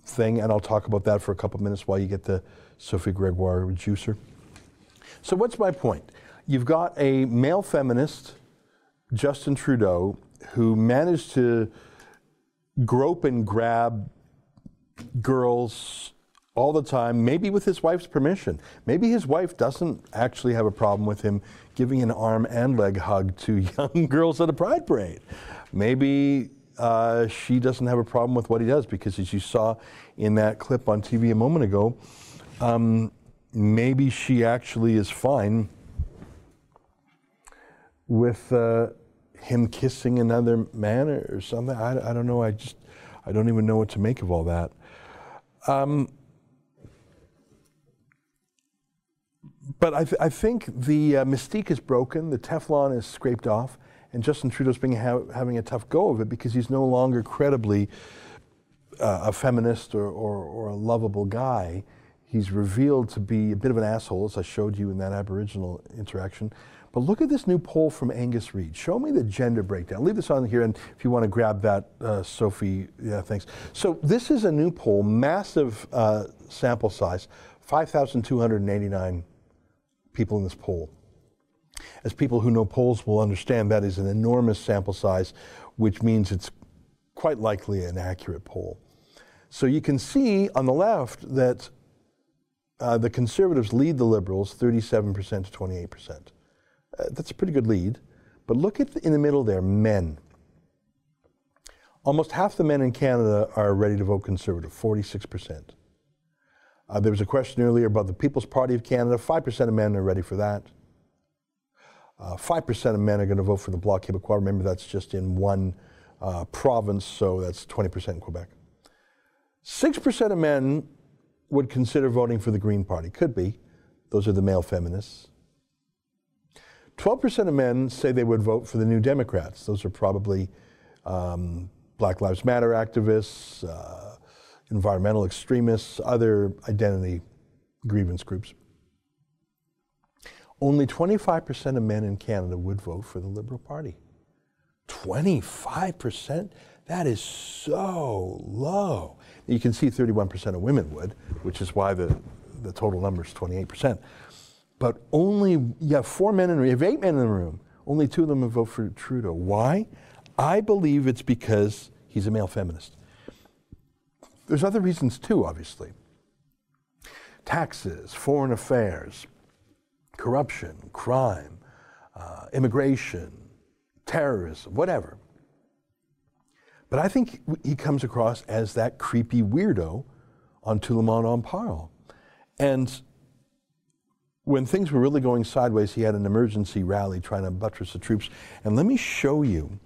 thing, and I'll talk about that for a couple minutes while you get the Sophie Gregoire juicer. So what's my point? You've got a male feminist, Justin Trudeau, who managed to grope and grab girls all the time, maybe with his wife's permission. Maybe his wife doesn't actually have a problem with him giving an arm and leg hug to young girls at a pride parade. Maybe uh, she doesn't have a problem with what he does because, as you saw in that clip on TV a moment ago, um, maybe she actually is fine with uh, him kissing another man or, something. I, I, don't know. I just, I don't even know what to make of all that. Um, but I, th- I, think the uh, mystique is broken, the Teflon is scraped off, and Justin Trudeau's being ha- having a tough go of it because he's no longer credibly uh, a feminist or, or, or, a lovable guy. He's revealed to be a bit of an asshole, as I showed you in that Aboriginal interaction. But look at this new poll from Angus Reid. Show me the gender breakdown. Leave this on here, and if you want to grab that, uh, Sophie, yeah, thanks. So this is a new poll, massive uh, sample size, 5,289 people in this poll. As people who know polls will understand, that is an enormous sample size, which means it's quite likely an accurate poll. So you can see on the left that uh, the conservatives lead the liberals 37% to 28%. Uh, that's a pretty good lead. But look at the, in the middle there, men. Almost half the men in Canada are ready to vote conservative, 46%. Uh, there was a question earlier about the People's Party of Canada. 5% of men are ready for that. Uh, 5% of men are going to vote for the Bloc Québécois. Remember, that's just in one uh, province, so that's 20% in Quebec. 6% of men would consider voting for the Green Party. Could be. Those are the male feminists. 12% of men say they would vote for the New Democrats. Those are probably um, Black Lives Matter activists, uh, environmental extremists, other identity grievance groups. Only 25% of men in Canada would vote for the Liberal Party. 25%? That is so low. You can see 31% of women would, which is why the, the total number is 28%. But only, you have four men in the room, you have eight men in the room, only two of them would vote for Trudeau. Why? I believe it's because he's a male feminist. There's other reasons too, obviously. Taxes, foreign affairs, corruption, crime, uh, immigration, terrorism, whatever. But I think he comes across as that creepy weirdo on monde en parle. And when things were really going sideways, he had an emergency rally trying to buttress the troops. And let me show you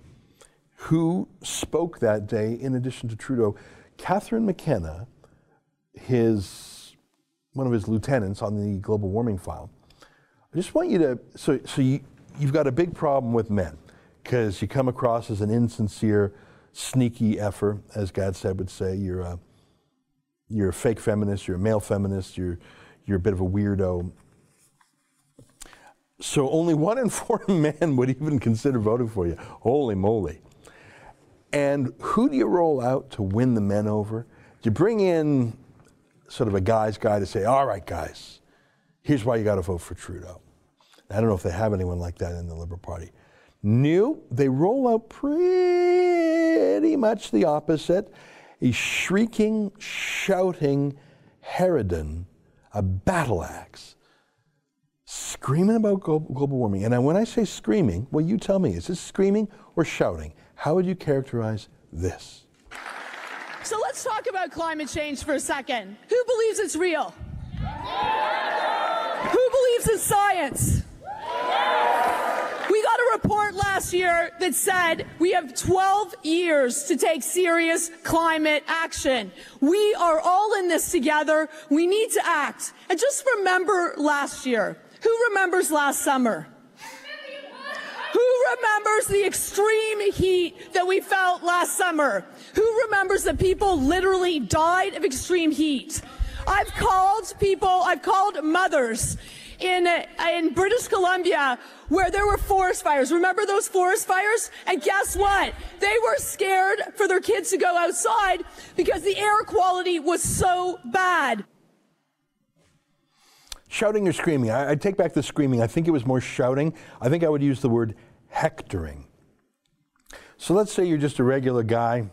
who spoke that day in addition to Trudeau. Catherine McKenna, his, one of his lieutenants on the global warming file. I just want you to, so, so you, you've got a big problem with men because you come across as an insincere, sneaky effer, as Gad Saad would say. You're a, you're a fake feminist, you're a male feminist, you're, you're a bit of a weirdo. So only one in four men would even consider voting for you. Holy moly. And who do you roll out to win the men over? Do You bring in sort of a guy's guy to say, all right, guys, here's why you got to vote for Trudeau. I don't know if they have anyone like that in the Liberal Party. New, they roll out pretty much the opposite a shrieking, shouting Harridan, a battle axe screaming about global warming. And when I say screaming, well, you tell me, is this screaming or shouting? How would you characterize this? So let's talk about climate change for a second. Who believes it's real? Who believes in science? We got a report last year that said we have 12 years to take serious climate action. We are all in this together. We need to act. And just remember last year. Who remembers last summer? Who remembers the extreme heat that we felt last summer? Who remembers that people literally died of extreme heat? I've called people, I've called mothers in, in British Columbia where there were forest fires. Remember those forest fires? And guess what? They were scared for their kids to go outside because the air quality was so bad. Shouting or screaming? I, I take back the screaming. I think it was more shouting. I think I would use the word hectoring. So let's say you're just a regular guy.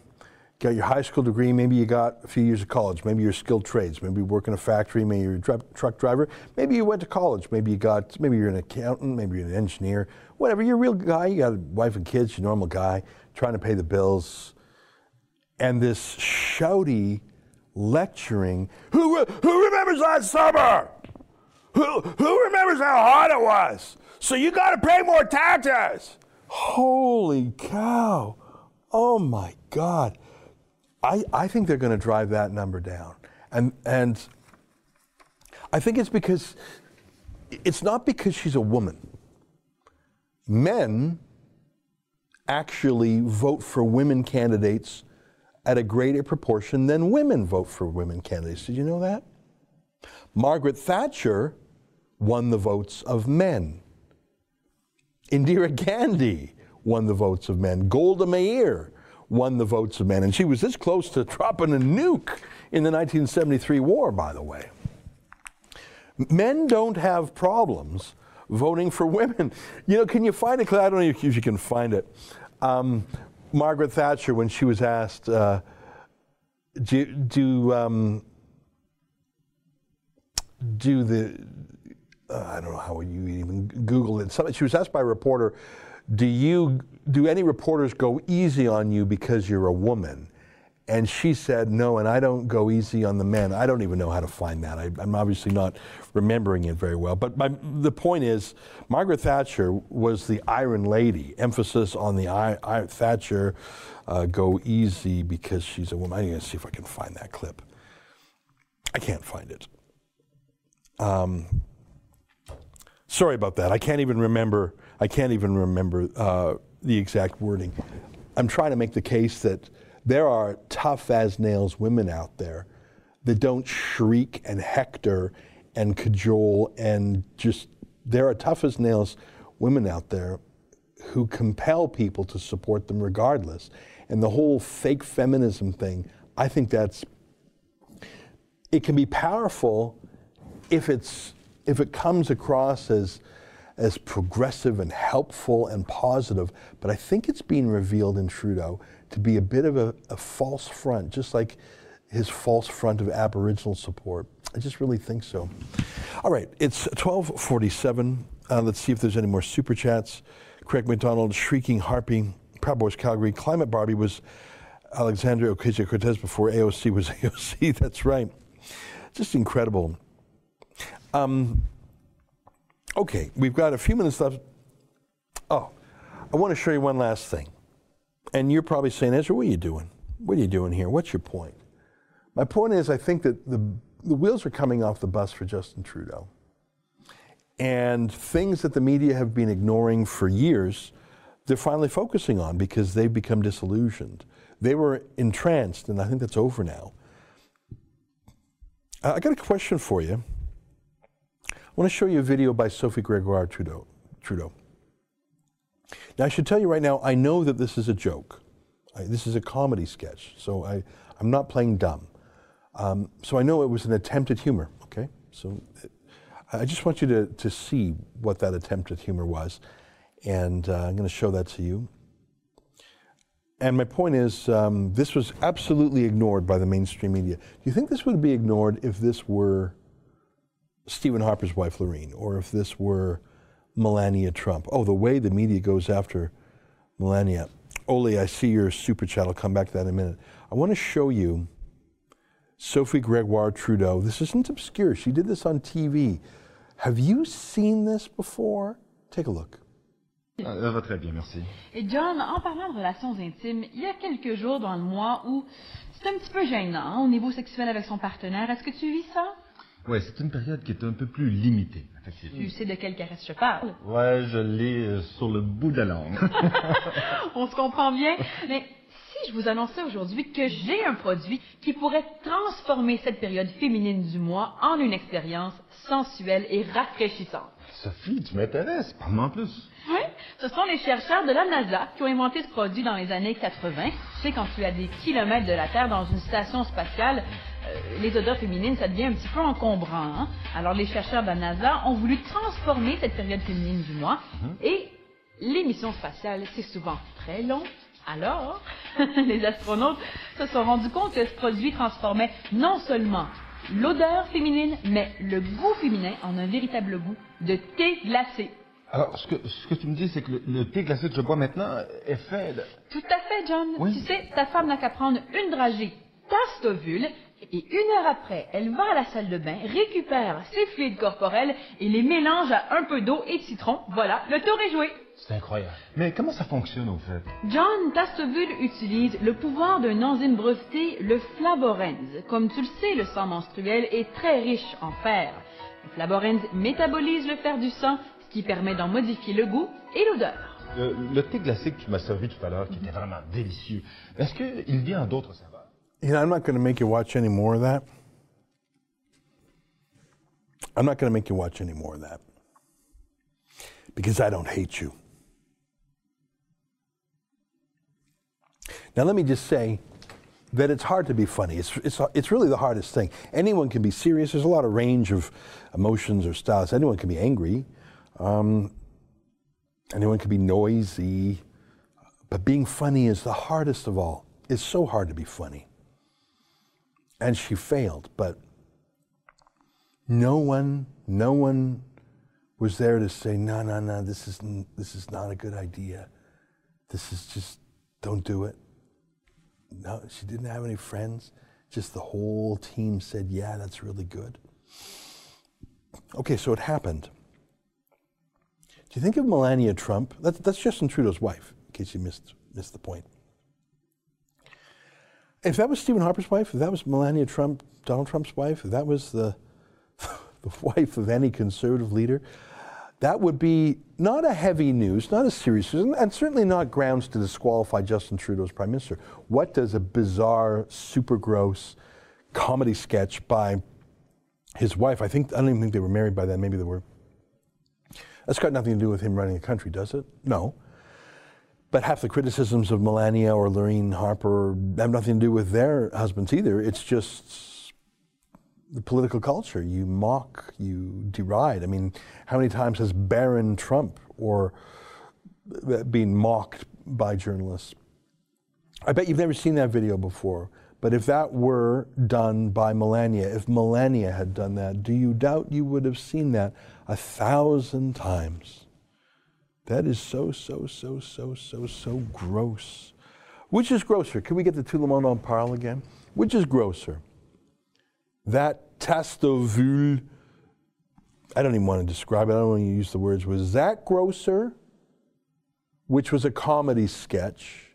got your high school degree, maybe you got a few years of college, maybe you're skilled trades, maybe you work in a factory, maybe you're a dru- truck driver, maybe you went to college, maybe you got, maybe you're an accountant, maybe you're an engineer, whatever. You're a real guy. You got a wife and kids. You're a normal guy trying to pay the bills, and this shouty lecturing. Who who remembers last summer? Who who remembers how hot it was? So you got to pay more taxes. Holy cow! Oh my God! I I think they're going to drive that number down, and and I think it's because it's not because she's a woman. Men actually vote for women candidates at a greater proportion than women vote for women candidates. Did you know that? Margaret Thatcher won the votes of men. Indira Gandhi won the votes of men. Golda Meir won the votes of men. And she was this close to dropping a nuke in the 1973 war, by the way. Men don't have problems voting for women. You know, can you find it? I don't know if you can find it. Um, Margaret Thatcher, when she was asked, uh, do, do, um, do the, uh, I don't know how you even Google it. Some, she was asked by a reporter, do you, do any reporters go easy on you because you're a woman? And she said, no, and I don't go easy on the men. I don't even know how to find that. I, am obviously not remembering it very well. But my, the point is, Margaret Thatcher was the Iron Lady, emphasis on the I, I, Thatcher uh, go easy because she's a woman. I'm going to see if I can find that clip. I can't find it. Um, sorry about that. I can't even remember. I can't even remember uh, the exact wording. I'm trying to make the case that there are tough as nails women out there that don't shriek and hector and cajole and just there are tough as nails women out there who compel people to support them regardless. And the whole fake feminism thing, I think that's it can be powerful if it's if it comes across as as progressive and helpful and positive, but I think it's being revealed in Trudeau to be a bit of a, a, false front, just like his false front of Aboriginal support. I just really think so. All right, it's 1247. Uh, let's see if there's any more super chats. Craig McDonald, Shrieking Harpy, Proud Boys Calgary, Climate Barbie was Alexandria Ocasio-Cortez before AOC was AOC. That's right. Just incredible. Um, okay, we've got a few minutes left. Oh, I want to show you one last thing. And you're probably saying, Ezra, what are you doing? What are you doing here? What's your point? My point is, I think that the, the wheels are coming off the bus for Justin Trudeau. And things that the media have been ignoring for years, they're finally focusing on because they've become disillusioned. They were entranced, and I think that's over now. I got a question for you. I want to show you a video by Sophie Gregoire Trudeau. Trudeau. Now, I should tell you right now, I know that this is a joke. I, this is a comedy sketch, so I, I'm not playing dumb. Um, so I know it was an attempt at humor, okay? So it, I just want you to, to see what that attempt at humor was, and uh, I'm going to show that to you. And my point is, um, this was absolutely ignored by the mainstream media. Do you think this would be ignored if this were Stephen Harper's wife, Laureen, or if this were Melania Trump. Oh, the way the media goes after Melania. Oli, I see your super chat. I'll come back to that in a minute. I want to show you Sophie Gregoire Trudeau. This isn't obscure. She did this on TV. Have you seen this before? Take a look. Ça va très bien, merci. Eh Et John, en parlant de relations intimes, il y a quelques jours dans le mois où c'est un petit peu gênant hein, au niveau sexuel avec son partenaire. Est-ce que tu vis ça? Ouais, c'est une période qui est un peu plus limitée, effectivement. Tu sais de quelle caresse je parle? Ouais, je l'ai euh, sur le bout de la langue. On se comprend bien, mais si je vous annonçais aujourd'hui que j'ai un produit qui pourrait transformer cette période féminine du mois en une expérience sensuelle et rafraîchissante. Sophie, tu m'intéresses, parle-moi en plus. Oui, ce sont les chercheurs de la NASA qui ont inventé ce produit dans les années 80. Tu sais, quand tu es à des kilomètres de la Terre dans une station spatiale, les odeurs féminines, ça devient un petit peu encombrant. Hein? Alors les chercheurs de la NASA ont voulu transformer cette période féminine du mois. Et les missions spatiales, c'est souvent très long, Alors, les astronautes se sont rendus compte que ce produit transformait non seulement l'odeur féminine, mais le goût féminin en un véritable goût de thé glacé. Alors, ce que, ce que tu me dis, c'est que le, le thé glacé que je bois maintenant est fait de... Tout à fait, John. Oui. Tu sais, ta femme n'a qu'à prendre une dragée, tasse d'ovule, et une heure après, elle va à la salle de bain, récupère ses fluides corporels et les mélange à un peu d'eau et de citron. Voilà, le tour est joué. C'est incroyable. Mais comment ça fonctionne, au fait? John Tastovul utilise le pouvoir d'un enzyme breveté, le flavorenz. Comme tu le sais, le sang menstruel est très riche en fer. Le flavorenz métabolise le fer du sang, ce qui permet d'en modifier le goût et l'odeur. Le, le thé glacé que tu m'as servi tout à l'heure, qui était vraiment délicieux, est-ce qu'il vient en d'autres saveurs? You know, I'm not going to make you watch any more of that. I'm not going to make you watch any more of that because I don't hate you. Now, let me just say that it's hard to be funny. It's, it's, it's really the hardest thing. Anyone can be serious. There's a lot of range of emotions or styles. Anyone can be angry. Um, anyone can be noisy. But being funny is the hardest of all. It's so hard to be funny. And she failed, but no one, no one was there to say, no, no, no, this is, this is not a good idea. This is just, don't do it. No, she didn't have any friends. Just the whole team said, yeah, that's really good. Okay, so it happened. Do you think of Melania Trump? That's, that's Justin Trudeau's wife, in case you missed, missed the point. If that was Stephen Harper's wife, if that was Melania Trump, Donald Trump's wife, if that was the, the wife of any conservative leader, that would be not a heavy news, not a serious news, and- certainly not grounds to disqualify Justin Trudeau as prime minister. What does a bizarre, super gross comedy sketch by his wife? I think I don't even think they were married by then. Maybe they were. That's got nothing to do with him running the country, does it? No. But half the criticisms of Melania or Lorraine Harper have nothing to do with their husbands either. It's just the political culture. You mock, you deride. I mean, how many times has Barron Trump or uh, been mocked by journalists? I bet you've never seen that video before. But if that were done by Melania, if Melania had done that, do you doubt you would have seen that a thousand times? That is so, so, so, so, so, so gross. Which is grosser? Can we get the monde en parle again? Which is grosser? That testovule, I don't even want to describe it, I don't want to use the words. Was that grosser, which was a comedy sketch,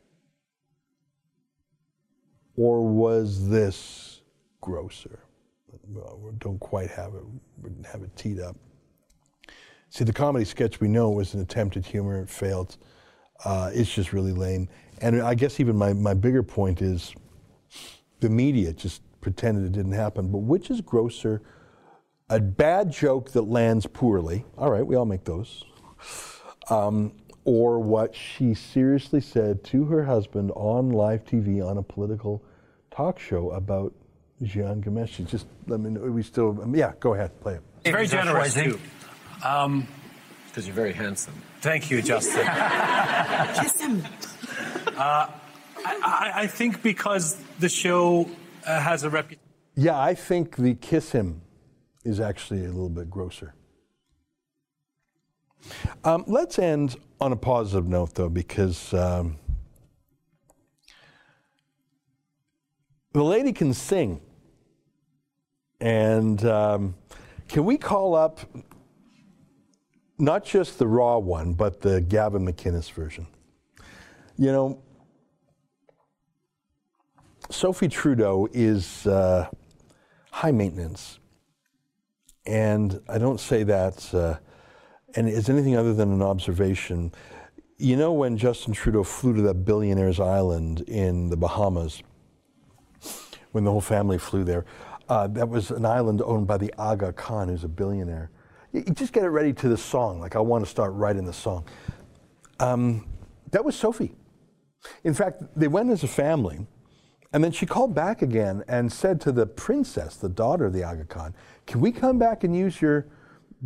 or was this grosser? Well, we don't quite have it, we didn't have it teed up. See, the comedy sketch we know was an attempt at humor. It failed. Uh, it's just really lame. And I guess even my, my bigger point is the media just pretended it didn't happen. But which is grosser? A bad joke that lands poorly. All right, we all make those. Um, or what she seriously said to her husband on live TV on a political talk show about Jian Ghomeshi. Just let me know. We still, yeah, go ahead, play it. It's very generous, too. Um, Because you're very handsome. thank you, Justin. Kiss him. Uh, I, I, I think because the show uh, has a reputation. Yeah, I think the kiss him is actually a little bit grosser. Um, let's end on a positive note, though, because um, the lady can sing. And um, can we call up not just the raw one, but the Gavin McInnes version? You know, Sophie Trudeau is uh, high maintenance. And I don't say that, uh, and it's anything other than an observation. You know, when Justin Trudeau flew to that billionaire's island in the Bahamas, when the whole family flew there, uh, that was an island owned by the Aga Khan, who's a billionaire. Just get it ready to the song, like I want to start writing the song. Um, that was Sophie. In fact, they went as a family, and then she called back again and said to the princess, the daughter of the Aga Khan, Can we come back and use your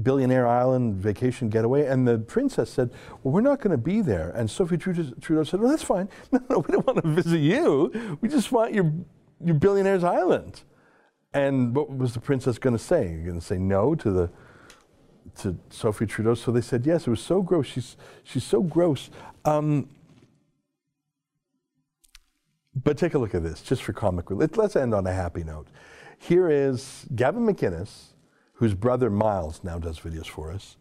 billionaire island vacation getaway? And the princess said, Well, we're not going to be there. And Sophie Trudeau, Trudeau said, Well, that's fine. No, no, we don't want to visit you. We just want your, your billionaire's island. And what was the princess going to say? You're going to say no to the to Sophie Trudeau? So they said yes. It was so gross. She's she's so gross. Um, but take a look at this, just for comic relief. Let's end on a happy note. Here is Gavin McInnes, whose brother Miles now does videos for us,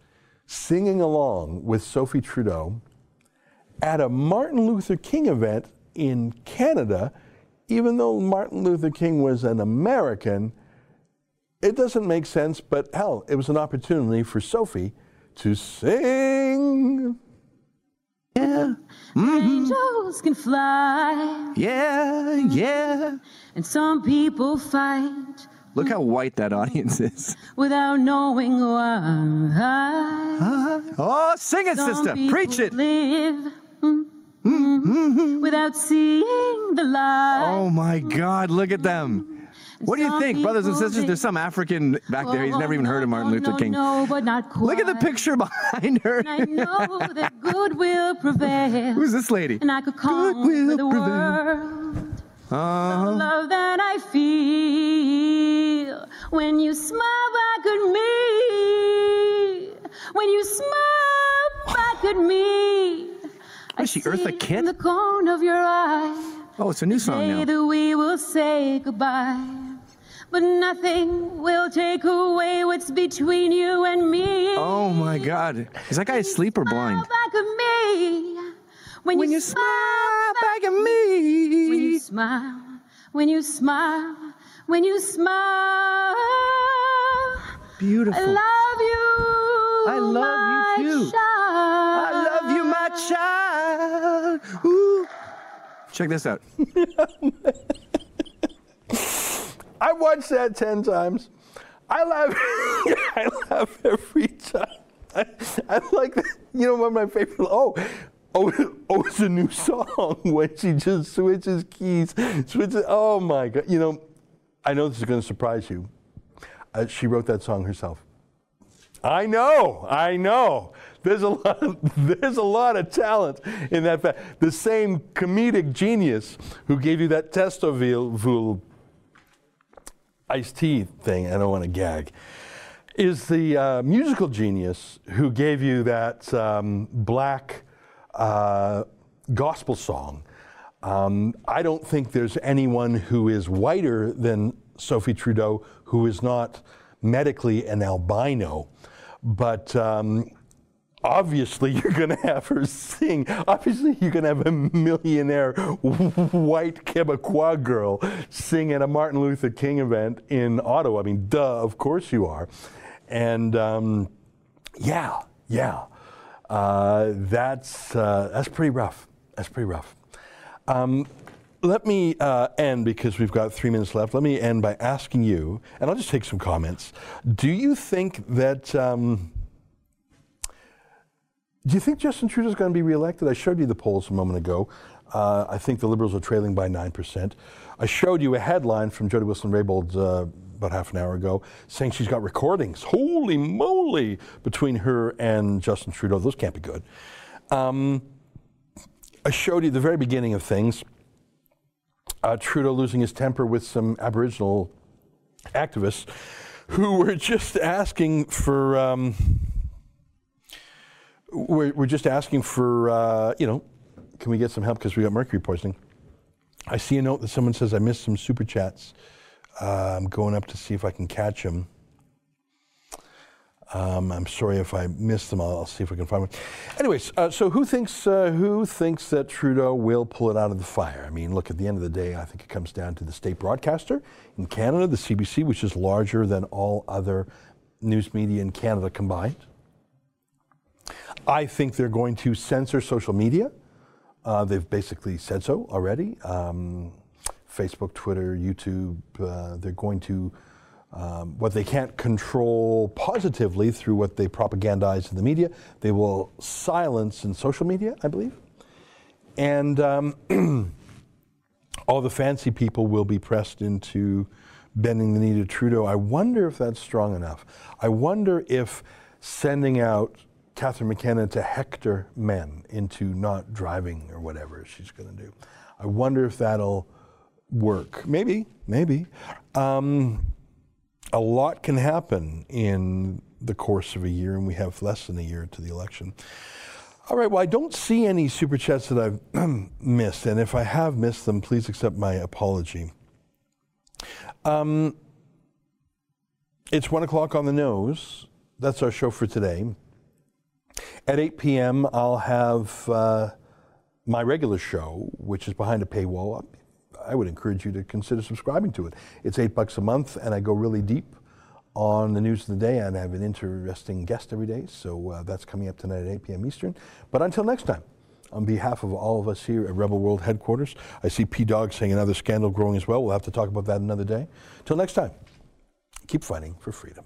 singing along with Sophie Trudeau at a Martin Luther King event in Canada, even though Martin Luther King was an American. It doesn't make sense, but hell, it was an opportunity for Sophie to sing. Yeah. Angels can fly. Yeah, yeah. And some people fight Look how white that audience is. without knowing why. Oh, sing it, Some sister. people Preach it. Live mm, without seeing the light. Oh my God, look at them. What do you think, brothers and sisters? There's some African back there. He's never even heard of Martin Luther King. No, but not quite. Look at the picture behind her. I know that good will prevail. Who's this lady? And I could conquer the world. Uh-huh. The love that I feel when you smile back at me. When you smile back at me. What is she, Eartha In the corner of your eye. Oh, it's a new song Say now. that we will say goodbye. But nothing will take away what's between you and me. Oh my God. Is that guy asleep or blind? Back at me. When, you, smile back at me. When you smile. When you smile. When you smile. Beautiful. I love you. I love my you too. Child. I love you, my child. Ooh. Check this out. I watched that 10 times. I laugh, I laugh every time. I, I like, you know, one of my favorite, oh, oh, oh, it's a new song when she just switches keys, switches, oh my God. You know, I know this is going to surprise you. Uh, she wrote that song herself. I know, I know. There's a lot, of, there's a lot of talent in that. Fa- the same comedic genius who gave you that Testoville iced tea thing. I don't want to gag. Is the uh, musical genius who gave you that um, black uh, gospel song. Um, I don't think there's anyone who is whiter than Sophie Trudeau who is not medically an albino. But um, obviously, you're going to have her sing. Obviously, you're going to have a millionaire white Quebecois girl sing at a Martin Luther King event in Ottawa. I mean, duh, of course you are. And um, yeah, yeah, uh, that's, uh, that's pretty rough. That's pretty rough. Um, let me uh, end because we've got three minutes left. Let me end by asking you, and I'll just take some comments. Do you think that? Um, do you think Justin Trudeau is going to be reelected? I showed you the polls a moment ago. Uh, I think the Liberals are trailing by nine percent. I showed you a headline from Jody Wilson-Raybould uh, about half an hour ago saying she's got recordings. Holy moly! Between her and Justin Trudeau, those can't be good. Um, I showed you the very beginning of things uh, Trudeau losing his temper with some Aboriginal activists who were just asking for, um, we're, we're just asking for, uh, you know, can we get some help because we got mercury poisoning? I see a note that someone says I missed some super chats. Uh, I'm going up to see if I can catch them. Um, I'm sorry if I missed them. I'll, I'll see if I can find one. Anyways, uh, so who thinks uh, who thinks that Trudeau will pull it out of the fire? I mean, look, at the end of the day, I think it comes down to the state broadcaster in Canada, the CBC, which is larger than all other news media in Canada combined. I think they're going to censor social media. Uh, they've basically said so already. Um, Facebook, Twitter, YouTube. Uh, they're going to um, what they can't control positively through what they propagandize in the media, they will silence in social media, I believe. And um, all the fancy people will be pressed into bending the knee to Trudeau. I wonder if that's strong enough. I wonder if sending out Catherine McKenna to hector men into not driving or whatever she's going to do. I wonder if that'll work. Maybe, maybe. Um, a lot can happen in the course of a year, and we have less than a year to the election. All right, well, I don't see any super chats that I've missed, and if I have missed them, please accept my apology. Um, it's one o'clock on the nose. That's our show for today. At 8 p.m., I'll have uh, my regular show, which is behind a paywall. I would encourage you to consider subscribing to it. It's eight bucks a month, and I go really deep on the news of the day, and I have an interesting guest every day. So uh, that's coming up tonight at 8 p.m. Eastern. But until next time, on behalf of all of us here at Rebel World headquarters, I see P Dog saying another scandal growing as well. We'll have to talk about that another day. Till next time, keep fighting for freedom.